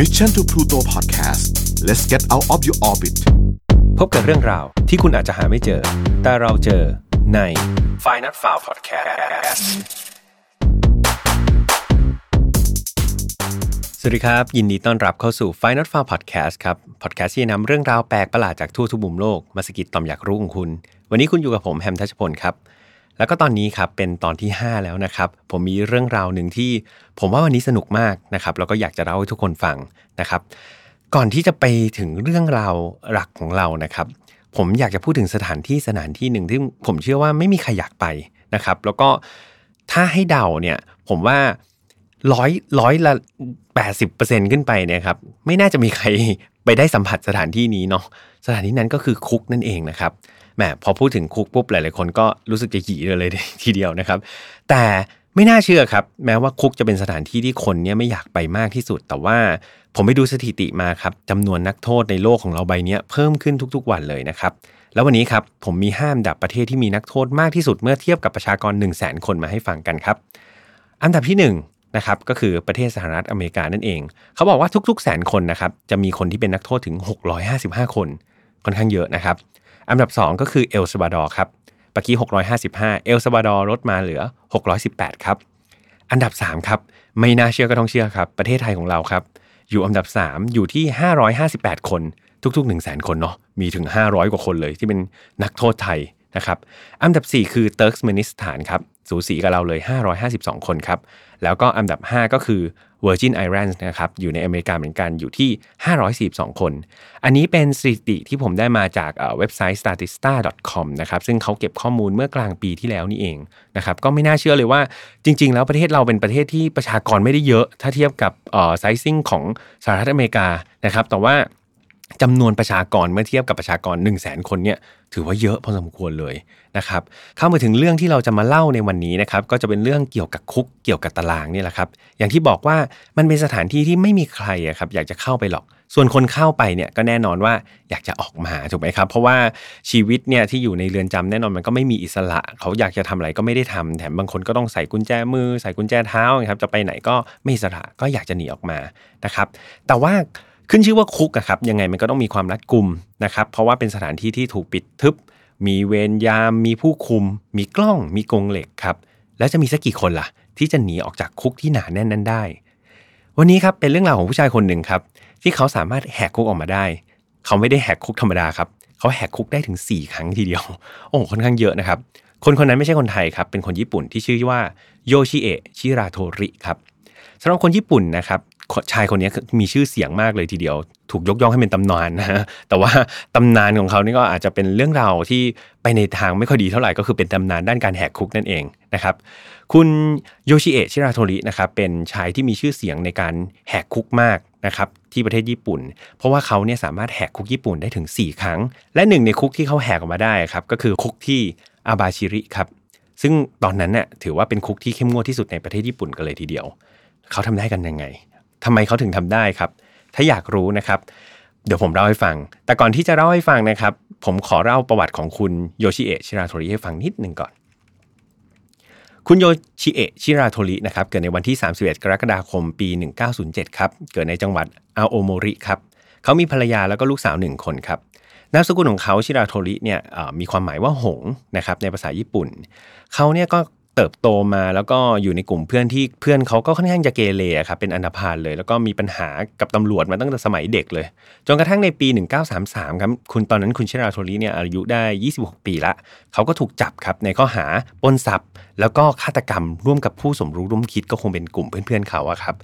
Mission to Pluto Podcast let's get out of your orbit พบกับเรื่องราวที่คุณอาจจะหาไม่เจอ แต่เราเจอใน f i n a l f i l e Podcast สวัสดีครับ ยินดีต้อนรับเข้าสู่ Final f i l e Podcast ครับ podcast ที่นำเรื่องราวแปลกประหลาดจากทั่วทุกมุมโลก มาสกิดต่อมอยากรู้ของคุณ วันนี้คุณอยู่กับผมแฮมทัชพลครับ แล้วก็ตอนนี้ครับเป็นตอนที่ 5 แล้วนะครับ ผมมีเรื่องราวหนึ่งที่ ผมว่าวันนี้สนุกมากนะครับแล้วก็อยากจะเล่าให้ทุกคนฟังนะครับ ก่อนที่จะไปถึงเรื่องราวหลักของเรานะครับ ผมอยากจะพูดถึงสถานที่สถานที่หนึ่งที่ผมเชื่อว่าไม่มีใครอยากไปนะครับ แล้วก็ถ้าให้เดาเนี่ยผมว่าร้อยร้อยละแปดสิบเปอร์เซ็นขึ้นไปเนี่ยครับไม่น่าจะมีใครไปได้สัมผัสสถานที่นี้เนาะสถานที่นั้นก็คือคุกนั่นเองนะครับ แหมพอพูดถึงคุกปุ๊บหลายๆคนก็รู้สึกจะหยีเลยทีเดียวนะครับ แต่ไม่น่าเชื่อครับ แม้ว่าคุกจะเป็นสถานที่ที่คนเนี่ยไม่อยากไปมากที่สุด แต่ว่าผมไปดูสถิติมาครับจำนวนนักโทษในโลกของเราใบนี้เพิ่มขึ้นทุกๆ วันเลยนะครับแล้ววันนี้ครับผมมีห้ามดับประเทศที่มีนักโทษมากที่สุดเมื่อเทียบกับประชากร 1 0 0 0 0แสนคนมาให้ฟังกันครับ อันดับที่1นะครับก็คือประเทศสหรัฐอเมริกานั่นเอง เขาบอกว่าทุกๆ แสนคนนะครับจะมีคนที่เป็นนักโทษถึง 655 คนค่อนข้างเยอะนะครับ อันดับ 2 ก็คือเอลซัลวาดอร์ครับเมื่อกี้655 เอลซัลวาดอร์ลดมาเหลือ 618 ครับ อันดับ 3 ครับ ไม่น่าเชื่อก็ต้องเชื่อครับ ประเทศไทยของเราครับ อยู่อันดับ 3 อยู่ที่ 558 คน ทุกๆ 1 0 0 0 0คนเนาะ มีถึง 500 กว่าคนเลยที่เป็นนักโทษไทยนะครับ อันดับ 4 คือเติร์กเมนิสถานครับ สูสีกับเราเลย 552 คนครับ แล้วก็อันดับ 5 ก็คือ Virgin Islands นะครับ อยู่ในอเมริกาเหมือนกันอยู่ที่ 542 คน อันนี้เป็นสถิติที่ผมได้มาจากเว็บไซต์ statista.com นะครับ ซึ่งเขาเก็บข้อมูลเมื่อกลางปีที่แล้วนี่เองนะครับ ก็ไม่น่าเชื่อเลยว่าจริง ๆ แล้วประเทศเราเป็นประเทศที่ประชากรไม่ได้เยอะ ถ้าเทียบกับไซซิ่งของสหรัฐอเมริกานะครับ แต่ว่า จำนวนประชากรเมื่อเทียบกับประชากร 1 0 0 0 0แสนคนเนี่ยถือว่าเยอะพอสมควรเลยนะครับเข้ามาถึงเรื่องที่เราจะมาเล่าในวันนี้นะครับก็จะเป็นเรื่องเกี่ยวกับคุกเกี่ยวกับตารางนี่แหละครับอย่างที่บอกว่ามันเป็นสถานที่ที่ไม่มีใครครับอยากจะเข้าไปหรอก ส่วนคนเข้าไปเนี่ยก็แน่นอนว่าอยากจะออกมาถูกไหมครับ เพราะว่าชีวิตเนี่ยที่อยู่ในเรือนจำแน่นอนมันก็ไม่มีอิสระ เขาอยากจะทำอะไรก็ไม่ได้ทำแถมบางคนก็ต้องใส่กุญแจมือ ใส่กุญแจเท้าครับจะไปไหนก็ไม่อิสระก็อยากจะหนีออกมานะครับแต่ว่า ขึ้นชื่อว่าคุกอะครับยังไงมันก็ต้องมีความรัดกุมนะครับ เพราะว่าเป็นสถานที่ที่ถูกปิดทึบ มีเวรยาม มีผู้คุม มีกล้อง มีกรงเหล็กครับ แล้วจะมีสักกี่คนล่ะ ที่จะหนีออกจากคุกที่หนาแน่นนั้นได้ วันนี้ครับเป็นเรื่องราวของผู้ชายคนหนึ่งครับ ที่เขาสามารถแหกคุกออกมาได้ เขาไม่ได้แหกคุกธรรมดาครับเขาแหกคุกได้ถึง 4 ครั้งทีเดียว โอ้ค่อนข้างเยอะนะครับ คนคนนั้นไม่ใช่คนไทยครับเป็นคนญี่ปุ่นที่ชื่อว่าโยชิเอะชิราโทริครับสำหรับคนญี่ปุ่นนะครับ ชายคนนี้มีชื่อเสียงมากเลยทีเดียว ถูกยกย่องให้เป็นตำนานนะแต่ว่าตำนานของเขานี่ก็อาจจะเป็นเรื่องราวที่ไปในทางไม่ค่อยดีเท่าไหร่ก็คือเป็นตำนานด้านการแหกคุกนั่นเองนะครับคุณโยชิเอะชิราโทรินะครับเป็นชายที่มีชื่อเสียงในการแหกคุกมากนะครับที่ประเทศญี่ปุ่น เพราะว่าเขาเนี่ยสามารถแหกคุกญี่ปุ่นได้ถึง 4 ครั้ง และหนึ่งในคุกที่เขาแหกออกมาได้ครับก็คือคุกที่อาบาชิริครับซึ่งตอนนั้นเนี่ยถือว่าเป็นคุกที่เข้มงวดที่สุดในประเทศญี่ปุ่นกันเลยทีเดียว เขาทำได้กันยังไง ทำไมเขาถึงทำได้ครับ ถ้าอยากรู้นะครับ เดี๋ยวผมเล่าให้ฟัง แต่ก่อนที่จะเล่าให้ฟังนะครับ ผมขอเล่าประวัติของคุณโยชิเอะชิราโทริให้ฟังนิดหนึ่งก่อน คุณโยชิเอะชิราโทรินะครับ เกิดในวันที่ 31 กรกฎาคม ปี 1907 ครับ เกิดในจังหวัดอาโอโมริครับ เขามีภรรยาแล้วก็ลูกสาวหนึ่งคนครับนามสกุลของเขาชิราโทริเนี่ยมีความหมายว่าหงนะครับในภาษาญี่ปุ่น เขาเนี่ยก็ เติบโตมาแล้วก็อยู่ในกลุ่มเพื่อนที่เพื่อนเขาก็ค่อนข้างจะเกเรครับเป็นอนาพาลเลย แล้วก็มีปัญหากับตำรวจมาตั้งแต่สมัยเด็กเลย จนกระทั่งในปี 1933ครับคุณตอนนั้นคุณเชราโทริเนี่ยอายุได้ 26 ปีละเขาก็ถูกจับครับในข้อหาปล้นทรัพย์ แล้วก็ฆาตกรรมร่วมกับผู้สมรู้ร่วมคิดก็คงเป็นกลุ่มเพื่อนๆเขาอะครับ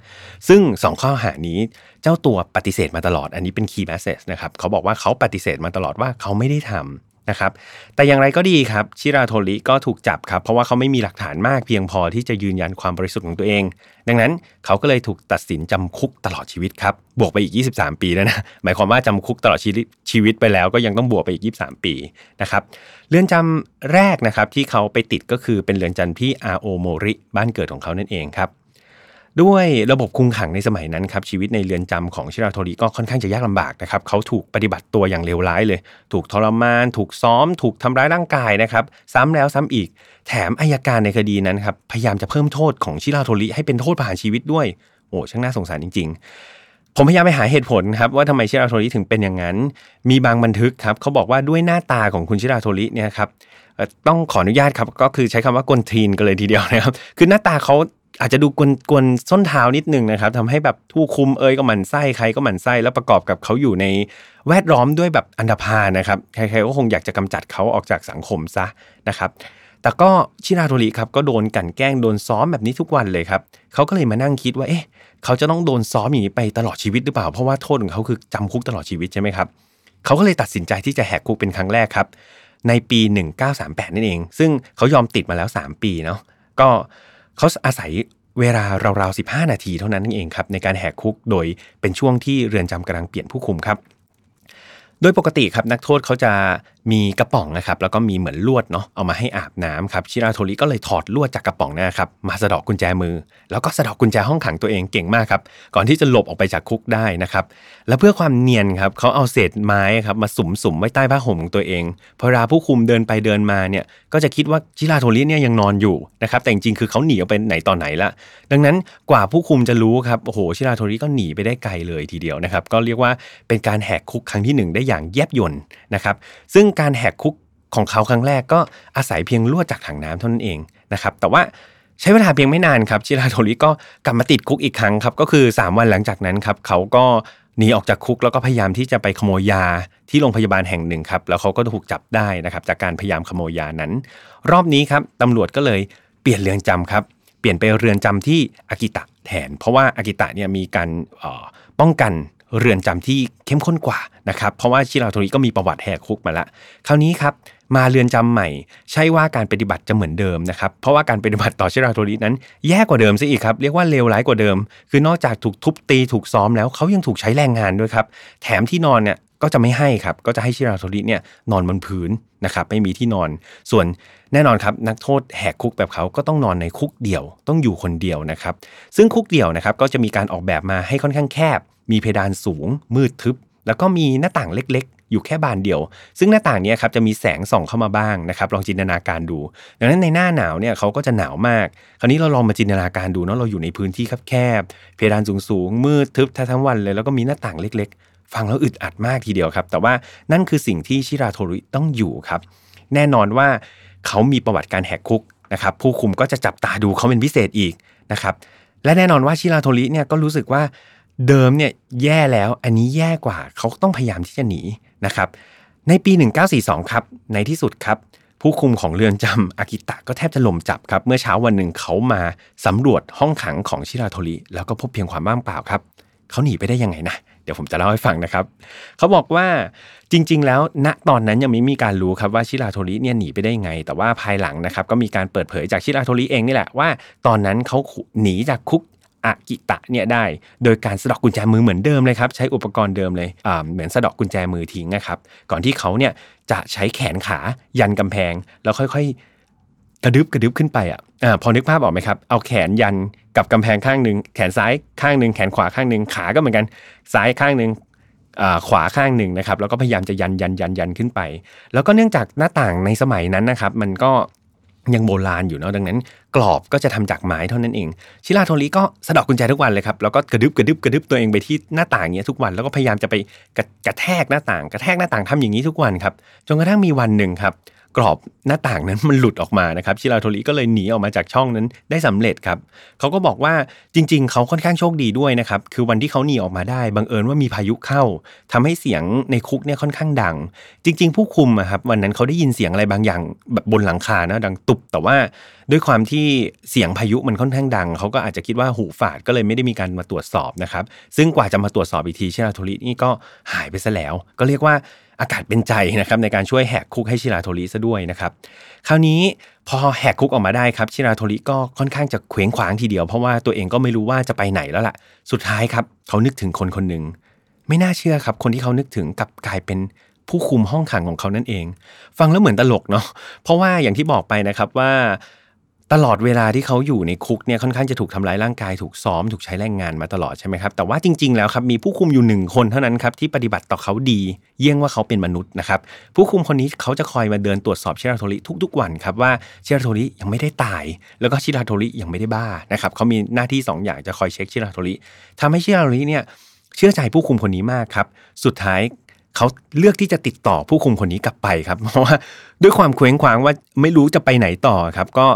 ซึ่ง 2 ข้อหานี้เจ้าตัวปฏิเสธมาตลอด อันนี้เป็นคีย์แมสเซจนะครับเขาบอกว่าเขาปฏิเสธมาตลอดว่าเขาไม่ได้ทำ นะครับแต่อย่างไรก็ดีครับชิราโทริก็ถูกจับครับ เพราะว่าเขาไม่มีหลักฐานมากเพียงพอที่จะยืนยันความบริสุทธิ์ของตัวเอง ดังนั้นเขาก็เลยถูกตัดสินจำคุกตลอดชีวิตครับบวกไปอีก 23 ปีแล้วนะหมายความว่าจำคุกตลอดชีวิตชีวิตไปแล้ว ก็ยังต้องบวกไปอีก 23 ปีนะครับเรือนจำแรกนะครับที่เขาไปติดก็คือเป็นเรือนจำที่อาโอโมริบ้านเกิดของเขานั่นเองครับ ด้วยระบบคุมขังในสมัยนั้นครับชีวิตในเรือนจำของชิราโทริก็ค่อนข้างจะยากลำบากนะครับเขาถูกปฏิบัติตัวอย่างเลวร้ายเลย ถูกทรมาน ถูกซ้อม ถูกทำร้ายร่างกายนะครับซ้ำแล้วซ้ำอีก แถมอายการในคดีนั้นครับพยายามจะเพิ่มโทษของชิราโทริให้เป็นโทษประหารชีวิตด้วยโอ้ช่างน่าสงสารจริง ๆ ผมพยายามไปหาเหตุผลครับว่าทำไมชิราโทริถึงเป็นอย่างนั้น มีบางบันทึกครับเขาบอกว่าด้วยหน้าตาของคุณชิราโทริเนี่ยครับต้องขออนุญาตครับก็คือใช้คำว่ากลทีนกันเลยทีเดียวนะครับ คือหน้าตาเขา อาจจะดูกวนกวนส้นเท้านิดนึงนะครับทำให้แบบผู้คุมเอ้ยก็หมันไส้ใครก็หมันไส้แล้วประกอบกับเขาอยู่ในแวดล้อมด้วยแบบอันดพานะครับใครๆก็คงอยากจะกำจัดเขาออกจากสังคมซะนะครับแต่ก็ชิราโทริครับก็โดนกันแกล้งโดนซ้อมแบบนี้ทุกวันเลยครับเขาก็เลยมานั่งคิดว่าเอ๊ะเขาจะต้องโดนซ้อมอย่างนี้ไปตลอดชีวิตหรือเปล่า เพราะว่าโทษของเขาคือจำคุกตลอดชีวิตใช่ไหมครับเขาก็เลยตัดสินใจที่จะแหกคุกเป็นครั้งแรกครับในปี 1938 นั่นเอง ซึ่งเขายอมติดมาแล้ว 3 ปีเนาะก็ เขาอาศัยเวลาราวๆ 15 นาทีเท่านั้นเองครับในการแหกคุกโดยเป็นช่วงที่เรือนจำกำลังเปลี่ยนผู้คุมครับ โดยปกติครับนักโทษเขาจะมีกระป๋องนะครับแล้วก็มีเหมือนลวดเนาะเอามาให้อาบน้ำครับชิราโทริก็เลยถอดลวดจากกระป๋องนะครับมาสะดอกกุญแจมือ แล้วก็สะดอกกุญแจห้องขังตัวเองเก่งมากครับก่อนที่จะหลบออกไปจากคุกได้นะครับและเพื่อความเนียนครับเขาเอาเศษไม้ครับมาสุมสุมไว้ใต้ผ้าห่มของตัวเองพอราผู้คุมเดินไปเดินมาเนี่ยก็จะคิดว่าชิราโทริเนี่ยยังนอนอยู่นะครับแต่จริงๆคือเขาหนีออกไปไหนตอนไหนละดังนั้นกว่าผู้คุมจะรู้ครับโอ้โหชิราโทริก็หนีไปได้ไกลเลยทีเดียวนะครับก็เรียกว่าเป็นการแหกคุกครั้งที่ 1 ได้อย่างแยบยลนะครับซึ่งการแหกคุกของเขาครั้งแรกก็อาศัยเพียงลวดจากถังน้ำเท่านั้นเองนะครับ แต่ว่าใช้เวลาเพียงไม่นานครับชิราโทริก็กลับมาติดคุกอีกครั้งครับ ก็คือ 3 วันหลังจากนั้นครับเขาก็หนีออกจากคุกแล้วก็พยายามที่จะไปขโมยยาที่โรงพยาบาลแห่งหนึ่งครับ แล้วเขาก็ถูกจับได้นะครับ จากการพยายามขโมยยานั้น รอบนี้ครับตำรวจก็เลยเปลี่ยนเรือนจำครับ เปลี่ยนไปเรือนจำที่อากิตะแทน เพราะว่าอากิตะเนี่ยมีการป้องกัน เรือนจำที่เข้มข้นกว่านะครับเพราะว่าชิราโทริก็มีประวัติแหกคุกมาละคราวนี้ครับมาเรือนจำใหม่ ใช่ว่าการปฏิบัติจะเหมือนเดิมนะครับเพราะว่าการปฏิบัติต่อชิราโทรินั้นแย่กว่าเดิมซะอีกครับเรียกว่าเลวร้ายกว่าเดิม คือนอกจากถูกทุบตีถูกซ้อมแล้วเขายังถูกใช้แรงงานด้วยครับแถมที่นอนเนี่ยก็จะไม่ให้ครับก็จะให้ชิราโทริเนี่ยนอนบนพื้นนะครับไม่มีที่นอน ส่วนแน่นอนครับนักโทษแหกคุกแบบเขาก็ต้องนอนในคุกเดี่ยวต้องอยู่คนเดียวนะครับซึ่งคุกเดี่ยวนะครับก็จะมีการออกแบบมาให้ค่อนข้างแคบ มีเพดานสูง มืดทึบ แล้วก็มีหน้าต่างเล็กๆ อยู่แค่บานเดียว ซึ่งหน้าต่างนี้ครับจะมีแสงส่องเข้ามาบ้างนะครับ ลองจินตนาการดู ดังนั้นในหน้าหนาวเนี่ยเขาก็จะหนาวมาก คราวนี้เราลองมาจินตนาการดูเนาะเราอยู่ในพื้นที่แคบๆเพดานสูงๆมืดทึบทั้งวันเลยแล้วก็มีหน้าต่างเล็ก ๆ ฟังแล้วอึดอัดมากทีเดียวครับ แต่ว่านั่นคือสิ่งที่ชิราโทรุต้องอยู่ครับแน่นอนว่าเขามีประวัติการแหกคุกนะครับผู้คุมก็จะจับตาดูเขาเป็นพิเศษอีกนะครับและแน่นอนว่าชิราโทริเนี่ยก็รู้สึกว่า เดิมเนี่ยแย่แล้วอันนี้แย่กว่าเขาต้องพยายามที่จะหนีนะครับ ในปี 1942 ครับ ในที่สุดครับ ผู้คุมของเรือนจำอากิตะก็แทบจะหล่มจับครับ เมื่อเช้าวันหนึ่งเขามาสำรวจห้องขังของชิราโทริแล้วก็พบเพียงความว่างเปล่าครับเขาหนีไปได้ยังไงนะเดี๋ยวผมจะเล่าให้ฟังนะครับ เขาบอกว่าจริง ๆ แล้วณตอนนั้นยังไม่มีการรู้ครับว่าชิราโทริเนี่ยหนีไปได้ยังไง แต่ว่าภายหลังนะครับก็มีการเปิดเผยจากชิราโทริเองนี่แหละว่า ตอนนั้นเขาหนีจากคุก อากิตะเนี่ยได้ โดยการสะดอกกุญแจมือเหมือนเดิมเลยครับใช้อุปกรณ์เดิมเลยเหมือนสะดอกกุญแจมือทิ้งนะครับ ก่อนที่เขาเนี่ยจะใช้แขนขายันกำแพง แล้วค่อยๆ กระดึบกระดึบขึ้นไปอะพอนึกภาพออกไหมครับ เอาแขนยันกับกำแพงข้างหนึ่งแขนซ้ายข้างหนึ่งแขนขวาข้างหนึ่งขาก็เหมือนกันซ้ายข้างหนึ่งขวาข้างหนึ่งนะครับแล้วก็พยายามจะยันยันยันยันขึ้นไป แล้วก็เนื่องจากหน้าต่างในสมัยนั้นนะครับ มันก็ ยังโบราณอยู่เนาะดังนั้น กรอบก็จะทำจากไม้เท่านั้นเอง ชิลาโทริก็สะดอกกุญแจทุกวันเลยครับแล้วก็กระดึบกระดึบกระดึบตัวเองไปที่หน้าต่างเนี้ยทุกวันแล้วก็พยายามจะไปกระกระแทกหน้าต่าง กระแทกหน้าต่างทำอย่างนี้ทุกวันครับจนกระทั่งมีวันหนึ่งครับ กรอบหน้าต่างนั้นมันหลุดออกมานะครับชิราโทริก็เลยหนีออกมาจากช่องนั้นได้สำเร็จครับเขาก็บอกว่าจริง ๆ เขาค่อนข้างโชคดีด้วยนะครับคือวันที่เขาหนีออกมาได้บังเอิญว่ามีพายุเข้าทำให้เสียงในคุกเนี่ยค่อนข้างดัง จริง ๆ ผู้คุมอะครับวันนั้นเขาได้ยินเสียงอะไรบางอย่างแบบบนหลังคานะดังตุบแต่ว่าด้วยความที่เสียงพายุมันค่อนข้างดัง เขาก็อาจจะคิดว่าหูฝาดก็เลยไม่ได้มีการมาตรวจสอบนะครับซึ่งกว่าจะมาตรวจสอบอีกทีชิราโทรินี่ก็หายไปซะแล้ว ก็เรียกว่า อากาศเป็นใจนะครับในการช่วยแหกคุกให้ชิราโทริซะด้วยนะครับคราวนี้พอแหกคุกออกมาได้ครับชิราโทริก็ค่อนข้างจะเคว้งขวางทีเดียว เพราะว่าตัวเองก็ไม่รู้ว่าจะไปไหนแล้วล่ะ สุดท้ายครับเขานึกถึงคนคนหนึ่งไม่น่าเชื่อครับ คนที่เขานึกถึงกับกลายเป็นผู้คุมห้องขังของเขานั่นเอง ฟังแล้วเหมือนตลกเนาะเพราะว่าอย่างที่บอกไปนะครับว่า ตลอดเวลาที่เขาอยู่ในคุกเนี่ยค่อนข้างจะถูกทำร้ายร่างกายถูกซ้อมถูกใช้แรงงานมาตลอดใช่ไหมครับแต่ว่าจริง ๆ แล้วครับมีผู้คุมอยู่หนึ่งคนเท่านั้นครับที่ปฏิบัติต่อเขาดี เยี่ยงว่าเขาเป็นมนุษย์นะครับผู้คุมคนนี้เขาจะคอยมาเดินตรวจสอบชิราโทริทุก ๆ วันครับว่าชิราโทริยังไม่ได้ตาย แล้วก็ชิราโทริยังไม่ได้บ้านะครับเขามีหน้าที่ 2 อย่างจะคอยเช็คชิราโทริทำให้ชิราโทริเนี่ยเชื่อใจผู้คุมคนนี้มากครับสุดท้ายเขาเลือกที่จะติดต่อผู้คุมคนนี้กลับไปครับเพราะว่าด้วยความเคว้งคว้างว่าไม่รู้จะไปไหนต่อครับก็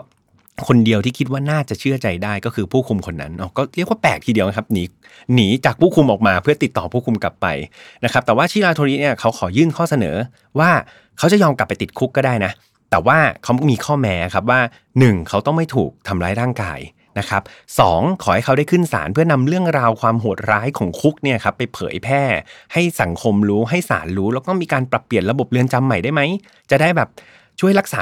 คนเดียวที่คิดว่าน่าจะเชื่อใจได้ก็คือผู้คุมคนนั้นก็เรียกว่าแปลกทีเดียวครับหนีหนีจากผู้คุมออกมาเพื่อติดต่อผู้คุมกลับไปนะครับ แต่ว่าชิราโทริเนี่ยเขาขอยื่นข้อเสนอว่าเขาจะยอมกลับไปติดคุกก็ได้นะ แต่ว่าเขามีข้อแม้ครับว่า 1. เขาต้องไม่ถูกทำร้ายร่างกายนะครับสขอให้เขาได้ขึ้นศาลเพื่อนำเรื่องราวความโหดร้ายของคุกเนี่ยครับไปเผยแพร่ ให้สังคมรู้ให้ศาลรู้ แล้วก็มีการปรับเปลี่ยนระบบเรือนจำใหม่ได้ไหม จะได้แบบช่วยรักษา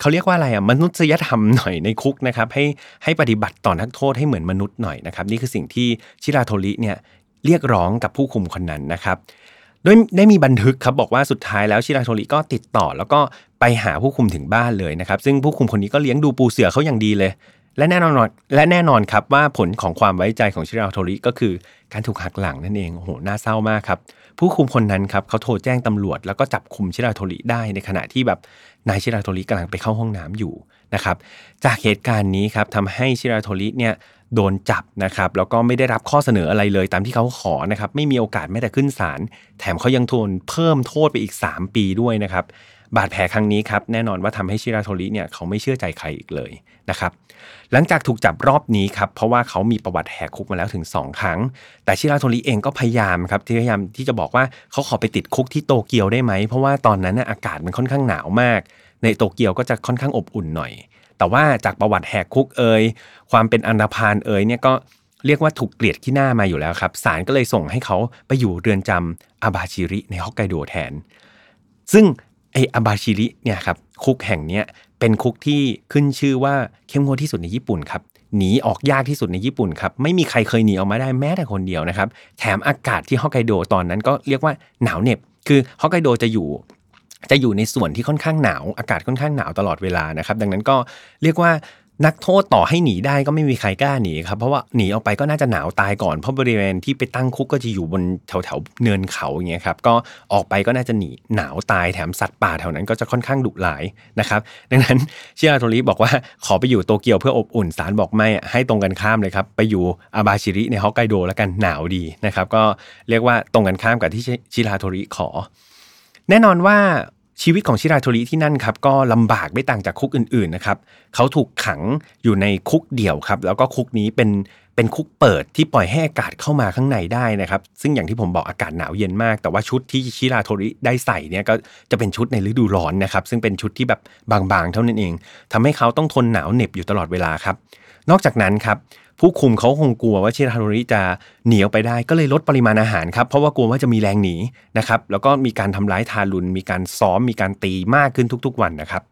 เขาเรียกว่าอะไรอะมนุษยธรรมหน่อยในคุกนะครับให้ให้ปฏิบัติต่อนักโทษให้เหมือนมนุษย์หน่อยนะครับนี่คือสิ่งที่ชิราโทริเนี่ยเรียกร้องกับผู้คุมคนนั้นนะครับโดยได้มีบันทึกครับบอกว่าสุดท้ายแล้วชิราโทริก็ติดต่อ แล้วก็ไปหาผู้คุมถึงบ้านเลยนะครับ ซึ่งผู้คุมคนนี้ก็เลี้ยงดูปูเสือเขาอย่างดีเลย และแน่นอนและแน่นอนครับว่าผลของความไว้ใจของชิราโทริก็คือการถูกหักหลังนั่นเองโอ้โหน่าเศร้ามากครับ ผู้คุมคนนั้นครับเขาโทรแจ้งตำรวจ แล้วก็จับคุมชิราโทริได้ในขณะที่แบบนายชิราโทริกำลังไปเข้าห้องน้ำอยู่นะครับจากเหตุการณ์นี้ครับทำให้ชิราโทริเนี่ยโดนจับนะครับแล้วก็ไม่ได้รับข้อเสนออะไรเลยตามที่เขาขอนะครับไม่มีโอกาสแม้แต่ขึ้นศาลแถมเขายังทนเพิ่มโทษไปอีก 3 ปีด้วยนะครับ บาดแผลครั้งนี้ครับแน่นอนว่าทำให้ชิราโทริเนี่ยเขาไม่เชื่อใจใครอีกเลยนะครับหลังจากถูกจับรอบนี้ครับเพราะว่าเขามีประวัติแหกคุกมาแล้วถึง 2 ครั้ง แต่ชิราโทริเองก็พยายามครับที่พยายามที่จะบอกว่าเขาขอไปติดคุกที่โตเกียวได้ไหม เพราะว่าตอนนั้นอากาศมันค่อนข้างหนาวมาก ในโตเกียวก็จะค่อนข้างอบอุ่นหน่อย แต่ว่าจากประวัติแหกคุกเอ่ยความเป็นอันดาพานเอ่ยเนี่ยก็เรียกว่าถูกเกลียดขี้หน้ามาอยู่แล้วครับศาลก็เลยส่งให้เขาไปอยู่เรือนจำอาบาชิริในฮอกไกโดแทน ซึ่ง ไออาบาชิริเนี่ยครับคุกแห่งเนี้ยเป็นคุกที่ขึ้นชื่อว่าเข้มงวดที่สุดในญี่ปุ่นครับหนีออกยากที่สุดในญี่ปุ่นครับไม่มีใครเคยหนีออกมาได้แม้แต่คนเดียวนะครับแถมอากาศที่ฮอกไกโดตอนนั้นก็เรียกว่าหนาวเหน็บ คือฮอกไกโดจะอยู่จะอยู่ในส่วนที่ค่อนข้างหนาว อากาศค่อนข้างหนาวตลอดเวลานะครับ ดังนั้นก็เรียกว่า นักโทษต่อให้หนีได้ก็ไม่มีใครกล้าหนีครับเพราะว่าหนีออกไปก็น่าจะหนาวตายก่อน เพราะบริเวณที่ไปตั้งคุกก็จะอยู่บนแถวแถวเนินเขาอย่างเงี้ยครับก็ออกไปก็น่าจะหนีหนาวตายแถมสัตว์ป่าแถวนั้นก็จะค่อนข้างดุหลายนะครับดังนั้นเชียร์โทริบอกว่าขอไปอยู่โตเกียวเพื่ออบอุ่นสารบอกไม่ให้ตรงกันข้ามเลยครับไปอยู่อาบาชิริในฮอกไกโดแล้วกันหนาวดีนะครับก็เรียกว่าตรงกันข้ามกับที่ชิราโทริขอ แน่นอนว่า ชีวิตของชิราโทริที่นั่นครับก็ลำบากไม่ต่างจากคุกอื่นๆนะครับเขาถูกขังอยู่ในคุกเดี่ยวครับ แล้วก็คุกนี้เป็นเป็นคุกเปิดที่ปล่อยให้อากาศเข้ามาข้างในได้นะครับ ซึ่งอย่างที่ผมบอกอากาศหนาวเย็นมาก แต่ว่าชุดที่ชิราโทริได้ใส่เนี่ยก็จะเป็นชุดในฤดูร้อนนะครับ ซึ่งเป็นชุดที่แบบบางๆ เท่านั้นเองทำให้เขาต้องทนหนาวเหน็บอยู่ตลอดเวลาครับ นอกจากนั้นครับ ผู้คุมเขาคงกลัวว่าชิราโทริจะหนีออกไปได้ ก็เลยลดปริมาณอาหารครับเพราะว่ากลัวว่าจะมีแรงหนีนะครับแล้วก็มีการทำร้ายทารุณมีการซ้อมมีการตีมากขึ้นทุก ๆ วันนะครับ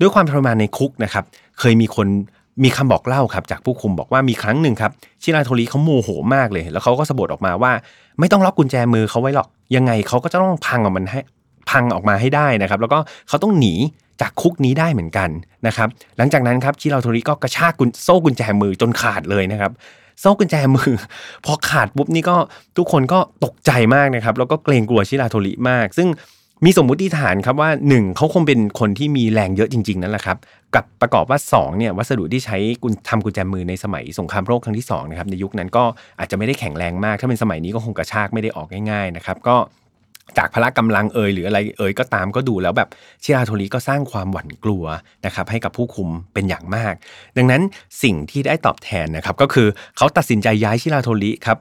ด้วยความทรมานในคุกนะครับเคยมีคนมีคำบอกเล่าครับจากผู้คุมบอกว่ามีครั้งหนึ่งครับชิราโทริเขาโมโหมากเลย แล้วเขาก็สะบดออกมาว่า ไม่ต้องล็อกกุญแจมือเขาไว้หรอกยังไงเขาก็จะต้องพังออกมันให้พังออกมาให้ได้นะครับ แล้วก็เขาต้องหนี จากคุกนี้ได้เหมือนกันนะครับหลังจากนั้นครับชิราโทริก็กระชากโซ่กุญแจมือจนขาดเลยนะครับโซ่กุญแจมือ พอขาดปุ๊บนี่ก็ทุกคนก็ตกใจมากนะครับแล้วก็เกรงกลัวชิราโทริมาก ซึ่งมีสมมุติฐานครับว่า 1เขาคงเป็นคนที่มีแรงเยอะจริง ๆ นั่นแหละครับกับประกอบว่า2เนี่ยวัสดุที่ใช้กุญทำกุญแจมือในสมัยสงครามโลกครั้งที่2นะครับในยุคนั้นก็อาจจะไม่ได้แข็งแรงมาก ถ้าเป็นสมัยนี้ก็คงกระชากไม่ได้ออกง่ายๆนะครับก็ จากพละกำลังเอ่ยหรืออะไรเอ่ยก็ตามก็ดูแล้วแบบชิราโทริก็สร้างความหวั่นกลัวนะครับให้กับผู้คุมเป็นอย่างมาก ดังนั้นสิ่งที่ได้ตอบแทนนะครับก็คือเขาตัดสินใจย้ายชิราโทริครับ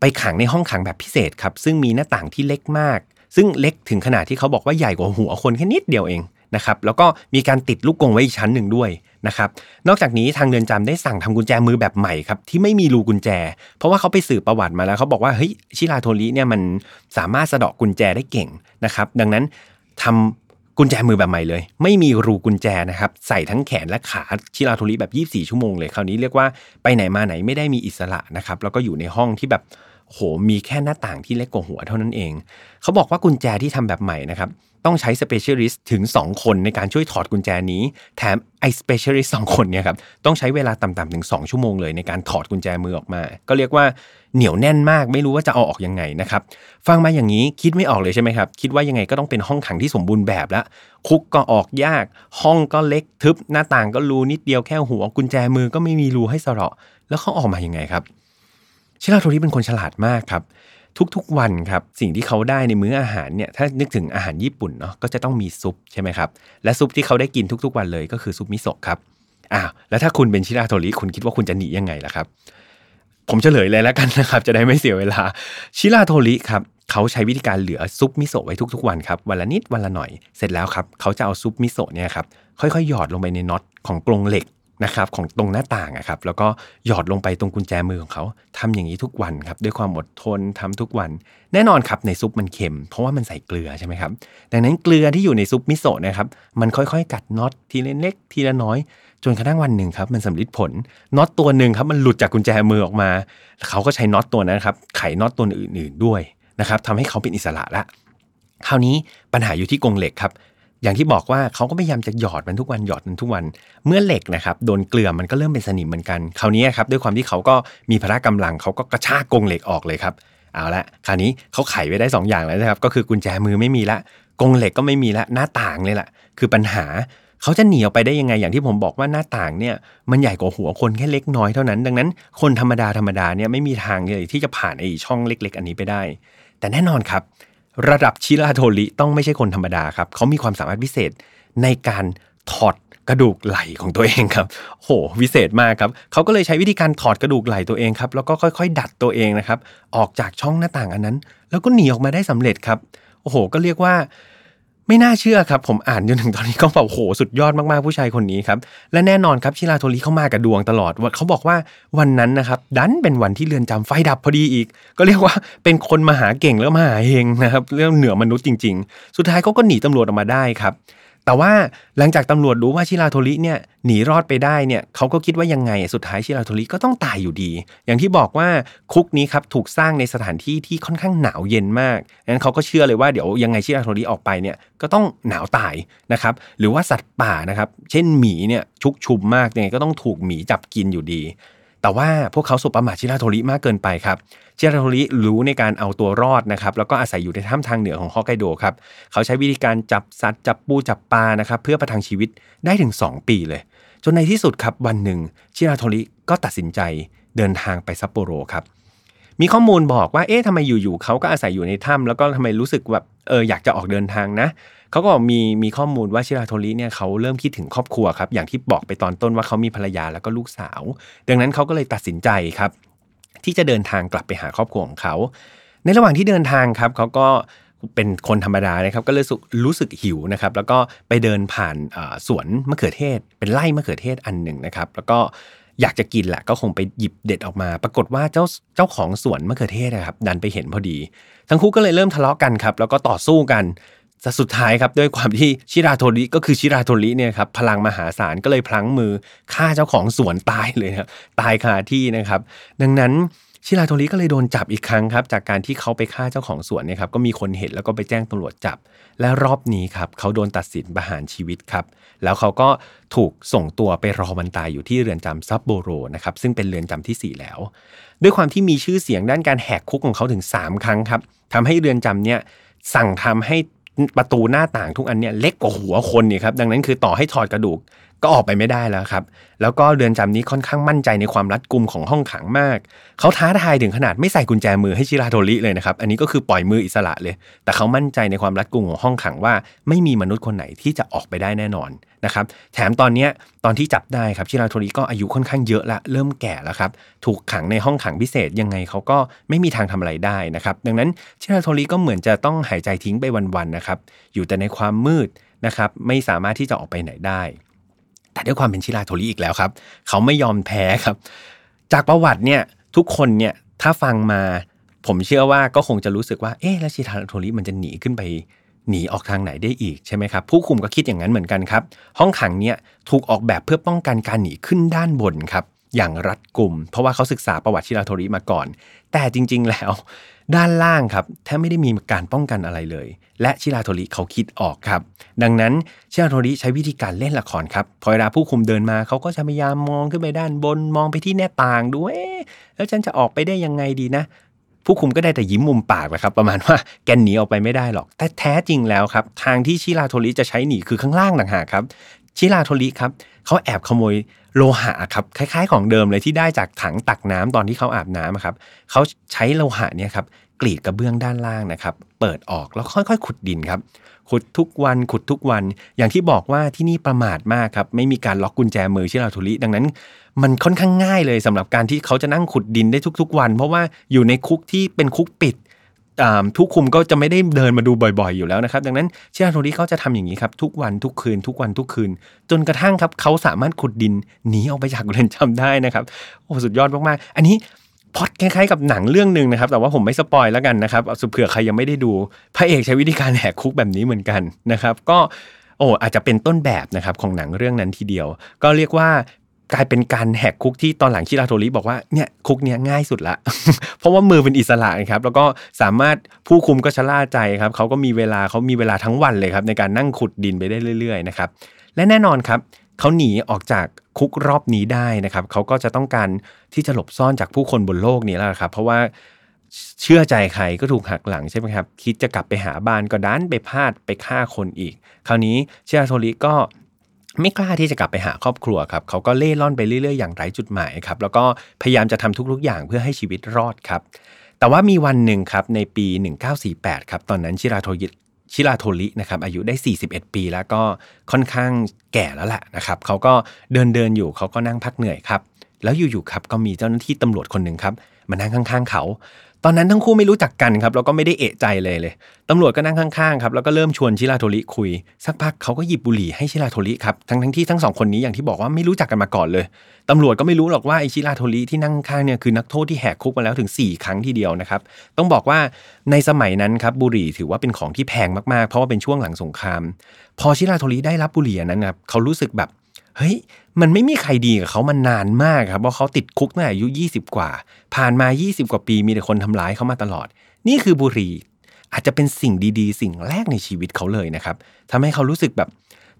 ไปขังในห้องขังแบบพิเศษครับซึ่งมีหน้าต่างที่เล็กมาก ซึ่งเล็กถึงขนาดที่เขาบอกว่าใหญ่กว่าหัวคนแค่นิดเดียวเองนะครับแล้วก็มีการติดลูกกงไว้อีกชั้นหนึ่งด้วย นะครับนอกจากนี้ทางเรือนจำได้สั่งทำกุญแจมือแบบใหม่ครับที่ไม่มีรูกุญแจ เพราะว่าเขาไปสืบประวัติมาแล้วเขาบอกว่าเฮ้ยชิราโทริเนี่ยมันสามารถสะเดาะกุญแจได้เก่งนะครับดังนั้นทำกุญแจมือแบบใหม่เลย ไม่มีรูกุญแจนะครับใส่ทั้งแขนและขาชิราโทริแบบ 24 ชั่วโมงเลยคราวนี้เรียกว่าไปไหนมาไหนไม่ได้มีอิสระนะครับแล้วก็อยู่ในห้องที่แบบโหมีแค่หน้าต่างที่เล็กกว่าหัวเท่านั้นเอง เขาบอกว่ากุญแจที่ทำแบบใหม่นะครับ ต้องใช้ specialist ถึง 2 คนในการช่วยถอดกุญแจนี้ แถมไอ้ specialist สองคนเนี่ยครับต้องใช้เวลาต่ำๆถึง 2 ชั่วโมงเลยในการถอดกุญแจมือออกมา ก็เรียกว่าเหนียวแน่นมากไม่รู้ว่าจะเอาออกยังไงนะครับฟังมาอย่างนี้คิดไม่ออกเลยใช่ไหมครับ คิดว่ายังไงก็ต้องเป็นห้องขังที่สมบูรณ์แบบแล้วคุกก็ออกยาก ห้องก็เล็กทึบ หน้าต่างก็รูนิดเดียวแค่หัวกุญแจมือก็ไม่มีรูให้สระแล้วเขาออกมายังไงครับเชิราโทริเป็นคนฉลาดมากครับ ทุกๆวันครับสิ่งที่เขาได้ในมื้ออาหารเนี่ยถ้านึกถึงอาหารญี่ปุ่นเนาะก็จะต้องมีซุปใช่ไหมครับและซุปที่เขาได้กินทุก ๆ วันเลยก็คือซุปมิโซะครับอ้าวแล้วถ้าคุณเป็นชิราโทริคุณคิดว่าคุณจะหนียังไงล่ะครับ ผมเฉลยเลยแล้วกันนะครับ จะได้ไม่เสียเวลาชิราโทริครับเขาใช้วิธีการเหลือซุปมิโซะไว้ทุกๆวันครับวันละนิดวันละหน่อยเสร็จแล้วครับเขาจะเอาซุปมิโซะเนี่ยครับค่อยๆหยอดลงไปในน็อตของกรงเหล็ก นะครับของตรงหน้าต่างอะครับแล้วก็หยอดลงไปตรงกุญแจมือของเขาทำอย่างนี้ทุกวันครับด้วยความอดทนทำทุกวัน แน่นอนครับในซุปมันเค็ม เพราะว่ามันใส่เกลือใช่ไหมครับดังนั้นเกลือที่อยู่ในซุปมิโซะนะครับมันค่อยๆ กัดน็อตทีละเล็กทีละน้อย จนกระทั่งวันหนึ่งครับมันสำลิดผลน็อตตัวหนึ่งครับมันหลุดจากกุญแจมือออกมาเขาก็ใช้น็อตตัวนั้นครับไขน็อตตัวอื่นๆด้วยนะครับทำให้เขาเป็นอิสระละคราวนี้ปัญหาอยู่ที่กรงเหล็กครับ อย่างที่บอกว่าเขาก็พยายามจะหยอดมันทุกวันหยอดมันทุกวัน เมื่อเหล็กนะครับโดนเกลือมันก็เริ่มเป็นสนิมเหมือนกันคราวนี้ครับด้วยความที่เขาก็มีพละกำลังเขาก็กระชากกรงเหล็กออกเลยครับเอาละคราวนี้เขาไขไว้ได้ 2 อย่างแล้วนะครับก็คือกุญแจมือไม่มีละกรงเหล็กก็ไม่มีละหน้าต่างเลยละคือปัญหาเขาจะหนีออกไปได้ยังไงอย่างที่ผมบอกว่าหน้าต่างเนี่ยมันใหญ่กว่าหัวคนแค่เล็กน้อยเท่านั้น ดังนั้นคนธรรมดาธรรมดาเนี่ยไม่มีทางเลยที่จะผ่านไอ้ช่องเล็ก ๆ อันนี้ไปได้ แต่แน่นอนครับ ระดับชิราโทริต้องไม่ใช่คนธรรมดาครับ เขามีความสามารถพิเศษในการถอดกระดูกไหล่ของตัวเองครับ โหวิเศษมากครับ เขาก็เลยใช้วิธีการถอดกระดูกไหล่ตัวเองครับ แล้วก็ค่อยๆ ดัดตัวเองนะครับ ออกจากช่องหน้าต่างอันนั้น แล้วก็หนีออกมาได้สำเร็จครับ โอ้โห ก็เรียกว่า ไม่น่าเชื่อครับ ผมอ่านจนถึงตอนนี้ก็แบบโหสุดยอดมากๆผู้ชายคนนี้ครับและแน่นอนครับชิราโทริเข้ามากับดวงตลอดเขาบอกว่าวันนั้นนะครับดันเป็นวันที่เรือนจำไฟดับพอดีอีก ก็เรียกว่าเป็นคนมาหาเก่งแล้วมาหาเฮงนะครับเรื่องเหนือมนุษย์จริง ๆ สุดท้ายเขาก็หนีตำรวจออกมาได้ครับ แต่ว่าหลังจากตำรวจรู้ว่าชิราโทริเนี่ยหนีรอดไปได้เนี่ยเขาก็คิดว่ายังไงสุดท้ายชิราโทริก็ต้องตายอยู่ดี อย่างที่บอกว่าคุกนี้ครับถูกสร้างในสถานที่ที่ค่อนข้างหนาวเย็นมากงั้นเขาก็เชื่อเลยว่าเดี๋ยวยังไงชิราโทริออกไปเนี่ยก็ต้องหนาวตายนะครับหรือว่าสัตว์ป่านะครับเช่นหมีเนี่ยชุกชุมมากยังไงก็ต้องถูกหมีจับกินอยู่ดี แต่ว่าพวกเขาสุประมาทชิราโทริมากเกินไปครับเจราโทริรู้ในการเอาตัวรอดนะครับแล้วก็อาศัยอยู่ในถ้ำทางเหนือของฮอกไกโดครับเขาใช้วิธีการจับสัตว์จับปูจับปลานะครับเพื่อประทังชีวิตได้ถึง 2 ปีเลย จนในที่สุดครับวันหนึ่งชิราโทริก็ตัดสินใจเดินทางไปซัปโปโรครับมีข้อมูลบอกว่าเอ๊ะทำไมอยู่ๆเขาก็อาศัยอยู่ในถ้ำแล้วก็ทำไมรู้สึกแบบเอออยากจะออกเดินทางนะ เขาก็มีมีข้อมูลว่าชิราโทริเนี่ยเขาเริ่มคิดถึงครอบครัวครับ อย่างที่บอกไปตอนต้นว่าเขามีภรรยาแล้วก็ลูกสาว ดังนั้นเขาก็เลยตัดสินใจครับ ที่จะเดินทางกลับไปหาครอบครัวของเขา ในระหว่างที่เดินทางครับเขาก็เป็นคนธรรมดานะครับก็เลยรู้สึกหิวนะครับ แล้วก็ไปเดินผ่านสวนมะเขือเทศ เป็นไร่มะเขือเทศอันหนึ่งนะครับ แล้วก็อยากจะกินแหละก็คงไปหยิบเด็ดออกมา ปรากฏว่าเจ้าเจ้าของสวนมะเขือเทศนะครับ ดันไปเห็นพอดี ทั้งคู่ก็เลยเริ่มทะเลาะกันครับ แล้วก็ต่อสู้กัน แต่สุดท้ายครับด้วยความที่ชิราโทริก็คือชิราโทริเนี่ยครับพลังมหาศาลก็เลยพลั้งมือฆ่าเจ้าของสวนตายเลยครับตายคาที่นะครับ ดังนั้นชิราโทริก็เลยโดนจับอีกครั้งครับ จากการที่เขาไปฆ่าเจ้าของสวนเนี่ยครับก็มีคนเห็นแล้วก็ไปแจ้งตำรวจจับ และรอบนี้ครับเขาโดนตัดสินประหารชีวิตครับ แล้วเขาก็ถูกส่งตัวไปรอวันตายอยู่ที่เรือนจำซับโบโรนะครับซึ่งเป็นเรือนจำที่ 4 แล้ว ด้วยความที่มีชื่อเสียงด้านการแหกคุกของเขาถึง 3 ครั้งครับทำให้เรือนจำเนี่ยสั่งทำให้ ประตูหน้าต่างทุกอันเนี่ยเล็กกว่าหัวคนนี่ครับดังนั้นคือต่อให้ถอดกระดูก ก็ออกไปไม่ได้แล้วครับ แล้วก็เรือนจำนี้ค่อนข้างมั่นใจในความรัดกุมของห้องขังมาก เขาท้าทายถึงขนาดไม่ใส่กุญแจมือให้ชิราโทริเลยนะครับ อันนี้ก็คือปล่อยมืออิสระเลย แต่เขามั่นใจในความรัดกุมของห้องขังว่า ไม่มีมนุษย์คนไหนที่จะออกไปได้แน่นอนนะครับ แถมตอนนี้ตอนที่จับได้ครับชิราโทริก็อายุค่อนข้างเยอะละ เริ่มแก่แล้วครับ ถูกขังในห้องขังพิเศษยังไงเขาก็ไม่มีทางทำอะไรได้นะครับ ดังนั้นชิราโทริก็เหมือนจะต้องหายใจทิ้งไปวันๆนะครับ อยู่แต่ในความมืดนะครับ ไม่สามารถที่จะออกไปไหนได้ แต่ด้วยความเป็นชิราโทริอีกแล้วครับ เขาไม่ยอมแพ้ครับ จากประวัติเนี่ยทุกคนเนี่ยถ้าฟังมาผมเชื่อว่าก็คงจะรู้สึกว่าเอ๊ะแล้วชิราโทริมันจะหนีขึ้นไปหนีออกทางไหนได้อีกใช่ไหมครับผู้คุมก็คิดอย่างนั้นเหมือนกันครับ ห้องขังเนี่ยถูกออกแบบเพื่อป้องกันการหนีขึ้นด้านบนครับ อย่างรัดกุม เพราะว่าเขาศึกษาประวัติชิราโทริมาก่อน แต่จริง ๆ แล้ว ด้านล่างครับแทบไม่ได้มีการป้องกันอะไรเลย และชิราโทริเขาคิดออกครับ ดังนั้นชิราโทริใช้วิธีการเล่นละครครับพอเวลาผู้คุมเดินมาเขาก็จะพยายามมองขึ้นไปด้านบนมองไปที่หน้าต่างดูเอ๊แล้วฉันจะออกไปได้ยังไงดีนะผู้คุมก็ได้แต่ยิ้มมุมปากแหละครับ ประมาณว่าแกหนีออกไปไม่ได้หรอก แต่แท้จริงแล้วครับ ทางที่ชิราโทริจะใช้หนีคือข้างล่างต่างหากครับชิราโทริครับเขาแอบขโมย โลหะครับคล้าย ๆ ของเดิมเลยที่ได้จากถังตักน้ำตอนที่เขาอาบน้ำครับเขาใช้โลหะเนี่ยครับกรีดกระเบื้องด้านล่างนะครับ เปิดออกแล้วค่อยๆ ขุดดินครับ ขุดทุกวันขุดทุกวัน อย่างที่บอกว่าที่นี่ประมาทมากครับ ไม่มีการล็อกกุญแจมือชิราโทริดังนั้น มันค่อนข้างง่ายเลยสำหรับการที่เขาจะนั่งขุดดินได้ทุก ๆ วัน เพราะว่าอยู่ในคุกที่เป็นคุกปิด ทุกคุมก็จะไม่ได้เดินมาดูบ่อยๆ อยู่แล้วนะครับ ดังนั้นเชียร์โทริเขาจะทำอย่างนี้ครับ ทุกวันทุกคืน ทุกวันทุกคืน จนกระทั่งครับเขาสามารถขุดดินหนีออกไปจากเรือนจำได้นะครับโอ้สุดยอดมากๆ อันนี้พอดคล้ายๆกับหนังเรื่องหนึ่งนะครับ แต่ว่าผมไม่สปอยแล้วกันนะครับสุเผื่อใครยังไม่ได้ดูพระเอกใช้วิธีการแหกคุกแบบนี้เหมือนกันนะครับ ก็โอ้อาจจะเป็นต้นแบบนะครับของหนังเรื่องนั้นทีเดียว ก็เรียกว่า กลายเป็นการแหกคุกที่ตอนหลังชิราโทริบอกว่าเนี่ยคุกเนี้ยง่ายสุดละ เพราะว่ามือเป็นอิสระครับ แล้วก็สามารถผู้คุมก็ชะล่าใจครับเขาก็มีเวลาเขามีเวลาทั้งวันเลยครับ ในการนั่งขุดดินไปได้เรื่อยๆนะครับและแน่นอนครับเขาหนีออกจากคุกรอบนี้ได้นะครับเขาก็จะต้องการที่จะหลบซ่อนจากผู้คนบนโลกนี้แล้วครับ เพราะว่าเชื่อใจใครก็ถูกหักหลังใช่ไหมครับ คิดจะกลับไปหาบ้านก็ดันไปพลาดไปฆ่าคนอีก คราวนี้เชราโทริก็ ไม่กล้าที่จะกลับไปหาครอบครัวครับเขาก็เล่ร่อนไปเรื่อยๆอย่างไร้จุดหมายครับแล้วก็พยายามจะทำทุกๆอย่างเพื่อให้ชีวิตรอดครับ แต่ว่ามีวันหนึ่งครับในปี 1948 ครับตอนนั้นชิราโทยิชิราโทรินะครับอายุได้ 41 ปีแล้วก็ค่อนข้างแก่แล้วแหละนะครับเขาก็เดินเดินอยู่เขาก็นั่งพักเหนื่อยครับแล้วอยู่ๆครับก็มีเจ้าหน้าที่ตำรวจคนหนึ่งครับมานั่งข้างๆเขา ตอนนั้นทั้งคู่ไม่รู้จักกันครับแล้วก็ไม่ได้เอะใจเลยเลยตำรวจก็นั่งข้างๆครับแล้วก็เริ่มชวนชิราโทริคุย สักพักเขาก็หยิบบุหรี่ให้ชิราโทริครับทั้งทั้งที่ทั้งสองคนนี้อย่างที่บอกว่าไม่รู้จักกันมาก่อนเลยตำรวจก็ไม่รู้หรอกว่าไอชิราโทริที่นั่งข้างเนี่ยคือนักโทษที่แหกคุกมาแล้วถึง 4 ครั้งทีเดียวนะครับต้องบอกว่าในสมัยนั้นครับบุหรี่ถือว่าเป็นของที่แพงมากๆ เพราะว่าเป็นช่วงหลังสงคราม พอชิราโทริได้รับบุหรี่นั้นครับเขารู้สึกแบบ เฮ้ยมันไม่มีใครดีกับเขามันนานมากครับเพราะเขาติดคุกตั้งแต่อายุ 20 กว่า ผ่านมา 20 กว่าปีมีแต่คนทำร้ายเขามาตลอด นี่คือบุหรี่อาจจะเป็นสิ่งดีๆ สิ่งแรกในชีวิตเขาเลยนะครับทำให้เขารู้สึกแบบ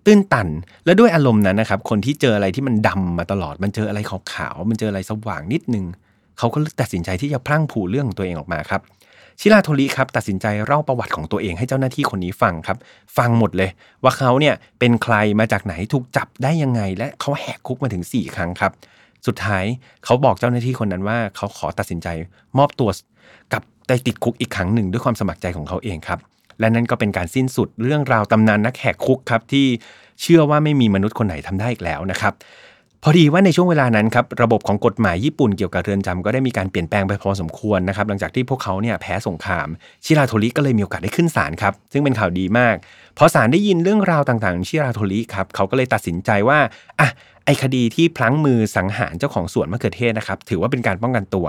ตื้นตัน และด้วยอารมณ์นั้นนะครับคนที่เจออะไรที่มันดำมาตลอด มันเจออะไรขาวๆมันเจออะไรสว่างนิดนึงเขาก็ตัดสินใจที่จะพลั่งผูเรื่องตัวเองออกมาครับ ชิราโทริครับตัดสินใจเล่าประวัติของตัวเองให้เจ้าหน้าที่คนนี้ฟังครับ ฟังหมดเลย ว่าเขาเนี่ยเป็นใครมาจากไหนถูกจับได้ยังไง และเขาแหกคุกมาถึง 4 ครั้งครับ สุดท้ายเขาบอกเจ้าหน้าที่คนนั้นว่าเขาขอตัดสินใจมอบตัวกับไปติดคุกอีกครั้งหนึ่งด้วยความสมัครใจของเขาเองครับและนั่นก็เป็นการสิ้นสุดเรื่องราวตำนานนักแหกคุกครับที่เชื่อว่าไม่มีมนุษย์คนไหนทำได้อีกแล้วนะครับ พอดีว่าในช่วงเวลานั้นครับระบบของกฎหมายญี่ปุ่นเกี่ยวกับเรือนจำก็ได้มีการเปลี่ยนแปลงไปพอสมควรนะครับหลังจากที่พวกเขาเนี่ยแพ้สงคราม ชิราโทริก็เลยมีโอกาสได้ขึ้นศาลครับซึ่งเป็นข่าวดีมากพอศาลได้ยินเรื่องราวต่างๆ ชิราโทริครับเขาก็เลยตัดสินใจว่าอะไอคดีที่พลั้งมือสังหารเจ้าของสวนมะเขือเทศนะครับถือว่าเป็นการป้องกันตัว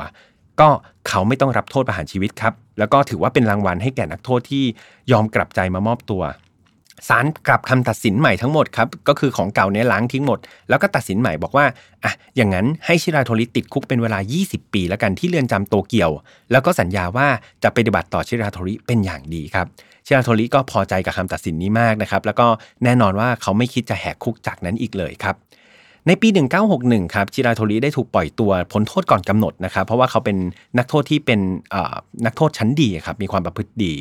ก็เขาไม่ต้องรับโทษประหารชีวิตครับแล้วก็ถือว่าเป็นรางวัลให้แก่นักโทษที่ยอมกลับใจมามอบตัว ศาลกลับคำตัดสินใหม่ทั้งหมดครับก็คือของเก่าเนี่ยล้างทิ้งหมด แล้วก็ตัดสินใหม่บอกว่าอะอย่างนั้นให้ชิราโทริติดคุกเป็นเวลา 20 ปีแล้วกันที่เรือนจำโตเกียว แล้วก็สัญญาว่าจะปฏิบัติต่อชิราโทริเป็นอย่างดีครับชิราโทริก็พอใจกับคำตัดสินนี้มากนะครับแล้วก็แน่นอนว่าเขาไม่คิดจะแหกคุกจากนั้นอีกเลยครับ ในปี 1961 ครับชิราโทริได้ถูกปล่อยตัวพ้นโทษก่อนกำหนดนะครับ เพราะว่าเขาเป็นนักโทษที่เป็นนักโทษชั้นดีครับมีความประพฤติดี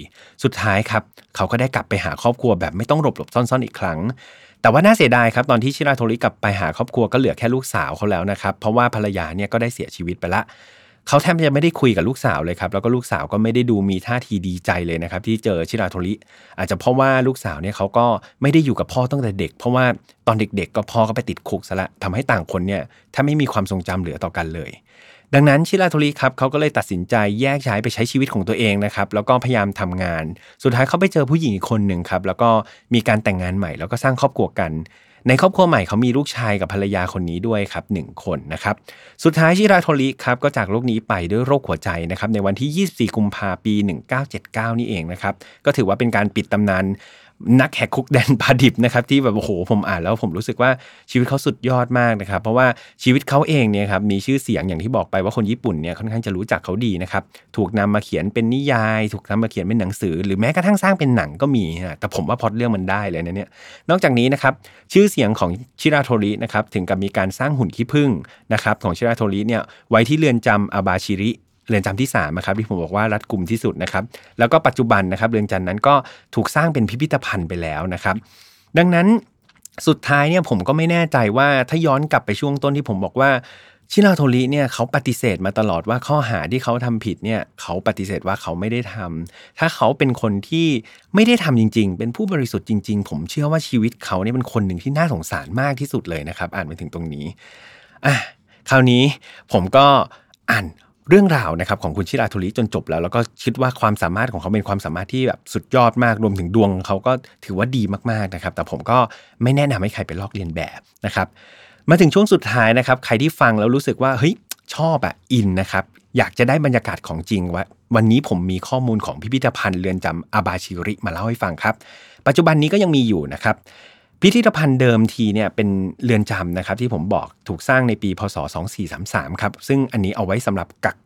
สุดท้ายครับเขาก็ได้กลับไปหาครอบครัวแบบไม่ต้องหลบหลบซ่อนๆอีกครั้ง แต่ว่าน่าเสียดายครับตอนที่ชิราโทริกลับไปหาครอบครัวก็เหลือแค่ลูกสาวเขาแล้วนะครับ เพราะว่าภรรยาเนี่ยก็ได้เสียชีวิตไปละ เขาแทบจะไม่ได้คุยกับลูกสาวเลยครับ แล้วก็ลูกสาวก็ไม่ได้ดูมีท่าทีดีใจเลยนะครับ ที่เจอชิราโทริอาจจะเพราะว่าลูกสาวเนี่ยเขาก็ไม่ได้อยู่กับพ่อตั้งแต่เด็ก เพราะว่าตอนเด็กๆ ก็พ่อก็ไปติดคุกซะละทำให้ต่างคนเนี่ยถ้าไม่มีความทรงจำเหลือต่อกันเลย ดังนั้นชิราโทริครับเขาก็เลยตัดสินใจแยกย้ายไปใช้ชีวิตของตัวเองนะครับ แล้วก็พยายามทำงาน สุดท้ายเขาไปเจอผู้หญิงอีกคนหนึ่งครับแล้วก็มีการแต่งงานใหม่ แล้วก็สร้างครอบครัวกัน ในครอบครัวใหม่เขามีลูกชายกับภรรยาคนนี้ด้วยครับหนึ่งคนนะครับ สุดท้ายชิราโทริครับก็จากโลกนี้ไปด้วยโรคหัวใจนะครับในวันที่ 24 กุมภาปี 1979 นี่เองนะครับ ก็ถือว่าเป็นการปิดตำนาน นักแหกคุกแดนปาดิบนะครับที่แบบโอ้โหผมอ่านแล้วผมรู้สึกว่าชีวิตเขาสุดยอดมากนะครับ เพราะว่าชีวิตเขาเองเนี่ยครับมีชื่อเสียงอย่างที่บอกไปว่าคนญี่ปุ่นเนี่ยค่อนข้างจะรู้จักเขาดีนะครับถูกนำมาเขียนเป็นนิยาย ถูกนำมาเขียนเป็นหนังสือ หรือแม้กระทั่งสร้างเป็นหนังก็มีนะแต่ผมว่าพอดเรื่องมันได้เลยนะเนี่ยนอกจากนี้นะครับชื่อเสียงของชิราโทรินะครับถึงกับมีการสร้างหุ่นขี้ผึ้งนะครับของชิราโทริเนี่ยไว้ที่เรือนจำอาบาชิริ เรือนจำที่3นะครับที่ผมบอกว่ารัดกลุ่มที่สุดนะครับแล้วก็ปัจจุบันนะครับเรือนจำนั้นก็ถูกสร้างเป็นพิพิธภัณฑ์ไปแล้วนะครับ ดังนั้นสุดท้ายเนี่ยผมก็ไม่แน่ใจว่าถ้าย้อนกลับไปช่วงต้นที่ผมบอกว่าชิราโทริเนี่ยเขาปฏิเสธมาตลอดว่าข้อหาที่เขาทำผิดเนี่ยเขาปฏิเสธว่าเขาไม่ได้ทำถ้าเขาเป็นคนที่ไม่ได้ทำจริง ๆ เป็นผู้บริสุทธิ์จริง ๆ ผมเชื่อว่าชีวิตเขาเนี่ยเป็นคนหนึ่งที่น่าสงสารมากที่สุดเลยนะครับ อ่านไปถึงตรงนี้อะคราวนี้ผมก็อ่าน เรื่องราวนะครับของคุณชิราโทริจนจบแล้ว แล้วก็คิดว่าความสามารถของเขาเป็นความสามารถที่แบบสุดยอดมากรวมถึงดวงเขาก็ถือว่าดีมากๆนะครับ แต่ผมก็ไม่แนะนำให้ใครไปลอกเลียนแบบนะครับ มาถึงช่วงสุดท้ายนะครับ ใครที่ฟังแล้วรู้สึกว่าเฮ้ยชอบอะอินนะครับอยากจะได้บรรยากาศของจริงว่าวันนี้ผมมีข้อมูลของพิพิธภัณฑ์เรือนจำอาบาชิริมาเล่าให้ฟังครับ ปัจจุบันนี้ก็ยังมีอยู่นะครับ พิพิธภัณฑ์เดิมทีเนี่ยเป็นเรือนจำนะครับที่ผมบอกถูกสร้างในปีพศ 2433 ครับ ซึ่งอันนี้เอาไว้สำหรับกัก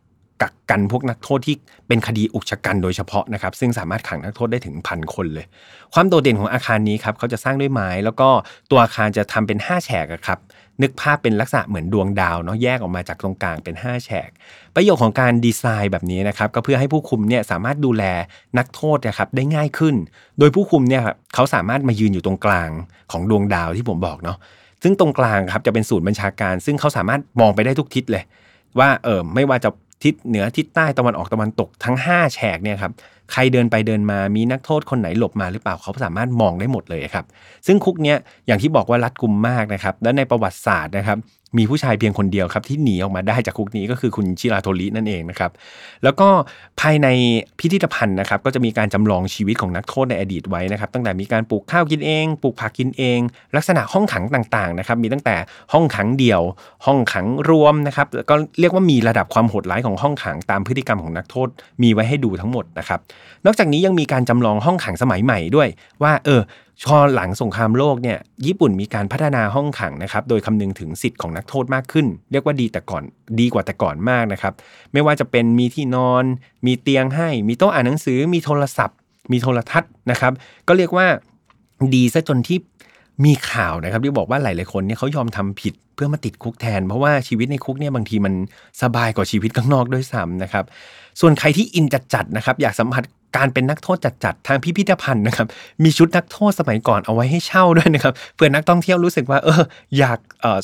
กักกันพวกนักโทษที่เป็นคดีอุกชะกันโดยเฉพาะนะครับ ซึ่งสามารถขังนักโทษได้ถึงพันคนเลย ความโดดเด่นของอาคารนี้ครับเขาจะสร้างด้วยไม้ แล้วก็ตัวอาคารจะทำเป็น 5 แฉกครับ นึกภาพเป็นลักษณะเหมือนดวงดาวเนาะแยกออกมาจากตรงกลางเป็น 5 แฉก ประโยชน์ของการดีไซน์แบบนี้นะครับก็เพื่อให้ผู้คุมเนี่ยสามารถดูแลนักโทษนะครับได้ง่ายขึ้น โดยผู้คุมเนี่ยครับเขาสามารถมายืนอยู่ตรงกลางของดวงดาวที่ผมบอกเนาะซึ่งตรงกลางครับจะเป็นศูนย์บัญชาการ ซึ่งเขาสามารถมองไปได้ทุกทิศเลย ว่าเออไม่ว่าจะ ทิศเหนือทิศใต้ตะวันออกตะวันตกทั้ง 5 แฉกเนี่ยครับใครเดินไปเดินมามีนักโทษคนไหนหลบมาหรือเปล่าเขาสามารถมองได้หมดเลยครับ ซึ่งคุกเนี้ยอย่างที่บอกว่ารัดกุมมากนะครับ และในประวัติศาสตร์นะครับ มีผู้ชายเพียงคนเดียวครับที่หนีออกมาได้จากคุกนี้ก็คือคุณชิราโทรินั่นเองนะครับ แล้วก็ภายในพิพิธภัณฑ์นะครับ ก็จะมีการจำลองชีวิตของนักโทษในอดีตไว้นะครับ ตั้งแต่มีการปลูกข้าวกินเองปลูกผักกินเอง ลักษณะห้องขังต่างๆนะครับ มีตั้งแต่ห้องขังเดี่ยว ห้องขังรวมนะครับก็เรียกว่ามีระดับความโหดร้ายของห้องขังตามพฤติกรรมของนักโทษมีไว้ให้ดูทั้งหมดนะครับ นอกจากนี้ยังมีการจำลองห้องขังสมัยใหม่ด้วย ว่าเออ ชอหลังสงครามโลกเนี่ยญี่ปุ่นมีการพัฒนาห้องขังนะครับโดยคำนึงถึงสิทธิ์ของนักโทษมากขึ้น เรียกว่าดีแต่ก่อนดีกว่าแต่ก่อนมากนะครับไม่ว่าจะเป็นมีที่นอน มีเตียงให้ มีโต๊ะอ่านหนังสือ มีโทรศัพท์ มีโทรทัศน์นะครับก็เรียกว่าดีซะจนที่มีข่าวนะครับที่บอกว่าหลาย ๆ คนเนี่ยเขายอมทำผิดเพื่อมาติดคุกแทน เพราะว่าชีวิตในคุกเนี่ยบางทีมันสบายกว่าชีวิตข้างนอกด้วยซ้ำนะครับ ส่วนใครที่อินจัดๆนะครับอยากสัมผัส การเป็นนักโทษจัดๆทางพิพิธภัณฑ์นะครับ มีชุดนักโทษสมัยก่อนเอาไว้ให้เช่าด้วยนะครับเพื่อนักท่องเที่ยวรู้สึกว่าเอออยาก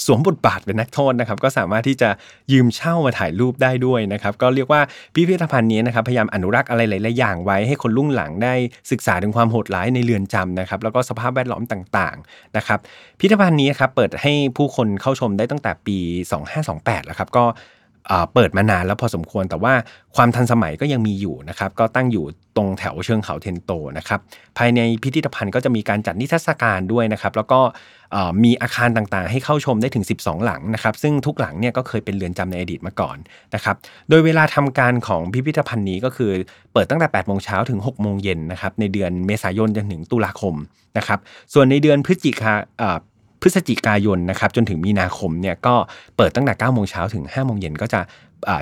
สวมบทบาทเป็นนักโทษนะครับ ก็สามารถที่จะยืมเช่ามาถ่ายรูปได้ด้วยนะครับ ก็เรียกว่าพิพิธภัณฑ์นี้นะครับพยายามอนุรักษ์อะไรหลายๆอย่างไว้ให้คนรุ่นหลังได้ศึกษาถึงความโหดร้ายในเรือนจำนะครับ แล้วก็สภาพแวดล้อมต่างๆนะครับ พิพิธภัณฑ์นี้ครับเปิดให้ผู้คนเข้าชมได้ตั้งแต่ปี 2528 แล้วครับก็ เปิดมานานแล้วพอสมควรแต่ว่าความทันสมัยก็ยังมีอยู่นะครับก็ตั้งอยู่ตรงแถวเชิงเขาเทนโตนะครับภายในพิพิธภัณฑ์ก็จะมีการจัดนิทรรศการด้วยนะครับแล้วก็มีอาคารต่างๆ ให้เข้าชมได้ถึง 12 หลังนะครับซึ่งทุกหลังเนี่ยก็เคยเป็นเรือนจำในอดีตมาก่อนนะครับโดยเวลาทำการของพิพิธภัณฑ์นี้ก็คือเปิดตั้งแต่8โมงเช้าถึง6โมงเย็นนะครับในเดือนเมษายนจนถึงตุลาคมนะครับส่วนในเดือนพฤศจิกา พฤศจิกายนนะครับจนถึงมีนาคมเนี่ยก็เปิดตั้งแต่9โมงเช้าถึง5โมงเย็นก็จะ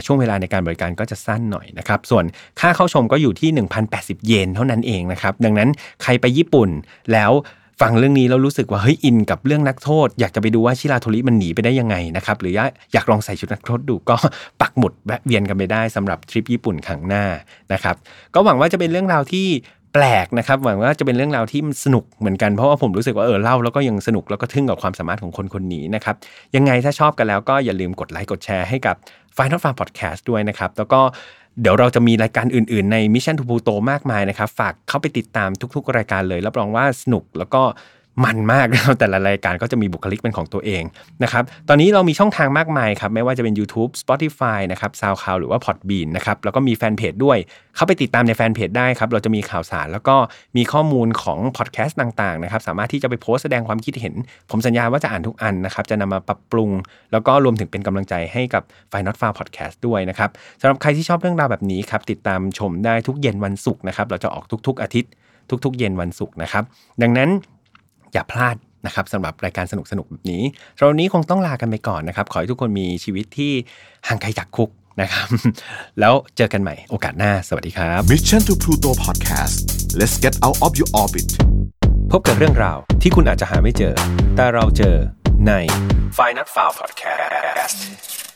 ช่วงเวลาในการบริการก็จะสั้นหน่อยนะครับส่วนค่าเข้าชมก็อยู่ที่ 1,080 เยนเท่านั้นเองนะครับดังนั้นใครไปญี่ปุ่นแล้วฟังเรื่องนี้แล้วรู้สึกว่าเฮ้ยอินกับเรื่องนักโทษ อยากจะไปดูว่าชิราโทริมันหนีไปได้ยังไงนะครับหรืออยากลองใส่ชุดนักโทษดูก็ปักหมุดแวะเวียนกันไปได้สำหรับทริปญี่ปุ่นครั้งหน้านะครับก็หวังว่าจะเป็นเรื่องราวที่ ปลกนะครับหวังว่าจะเป็นเรื่องราวที่สนุกเหมือนกันเพราะว่าผมรู้สึกว่าเออเล่าแล้วก็ยังสนุกแล้วก็ทึ่งกับความสามารถของคนคนนี้นะครับยังไงถ้าชอบกันแล้วก็อย่าลืมกดไลค์กดแชร์ให้กับ Final Farm Podcast ด้วยนะครับแล้วก็เดี๋ยวเราจะมีรายการอื่น ๆ ใน Mission to Pluto มากมายนะครับ ฝากเข้าไปติดตามทุก ๆ รายการเลย รับรองว่าสนุกแล้วก็ มันมากนะครับแต่ละรายการก็จะมีบุคลิกเป็นของตัวเองนะครับตอนนี้เรามีช่องทางมากมายครับไม่ว่าจะเป็น YouTube Spotify นะครับ SoundCloud หรือว่า Podbean นะครับแล้วก็มีแฟนเพจด้วย เข้าไปติดตามในแฟนเพจได้ครับเราจะมีข่าวสาร แล้วก็มีข้อมูลของพอดแคสต์ต่างๆนะครับสามารถที่จะไปโพสแสดงความคิดเห็น ผมสัญญาว่าจะอ่านทุกอันนะครับจะนำมาปรับปรุง แล้วก็รวมถึงเป็นกำลังใจให้กับ f i n a l f a r Podcast ด้วยนะครับสำหรับใครที่ชอบเรื่องราวแบบนี้ครับติดตามชมได้ทุกเย็นวันศุกร์นะครับเราจะออกทุก ๆ อาทิตย์ทุก ๆ เย็นวันศุกร์นะครับดังนั้น อย่าพลาดนะครับสำหรับรายการสนุกสนุกแบบนี้สำหรับวันนี้คงต้องลากันไปก่อนนะครับ ขอให้ทุกคนมีชีวิตที่ห่างไกลจากคุกนะครับ แล้วเจอกันใหม่โอกาสหน้า สวัสดีครับ Mission to Pluto Podcast let's get out of your orbit พบกับเรื่องราวที่คุณอาจจะหาไม่เจอ แต่เราเจอใน f i n a l f i l e Podcast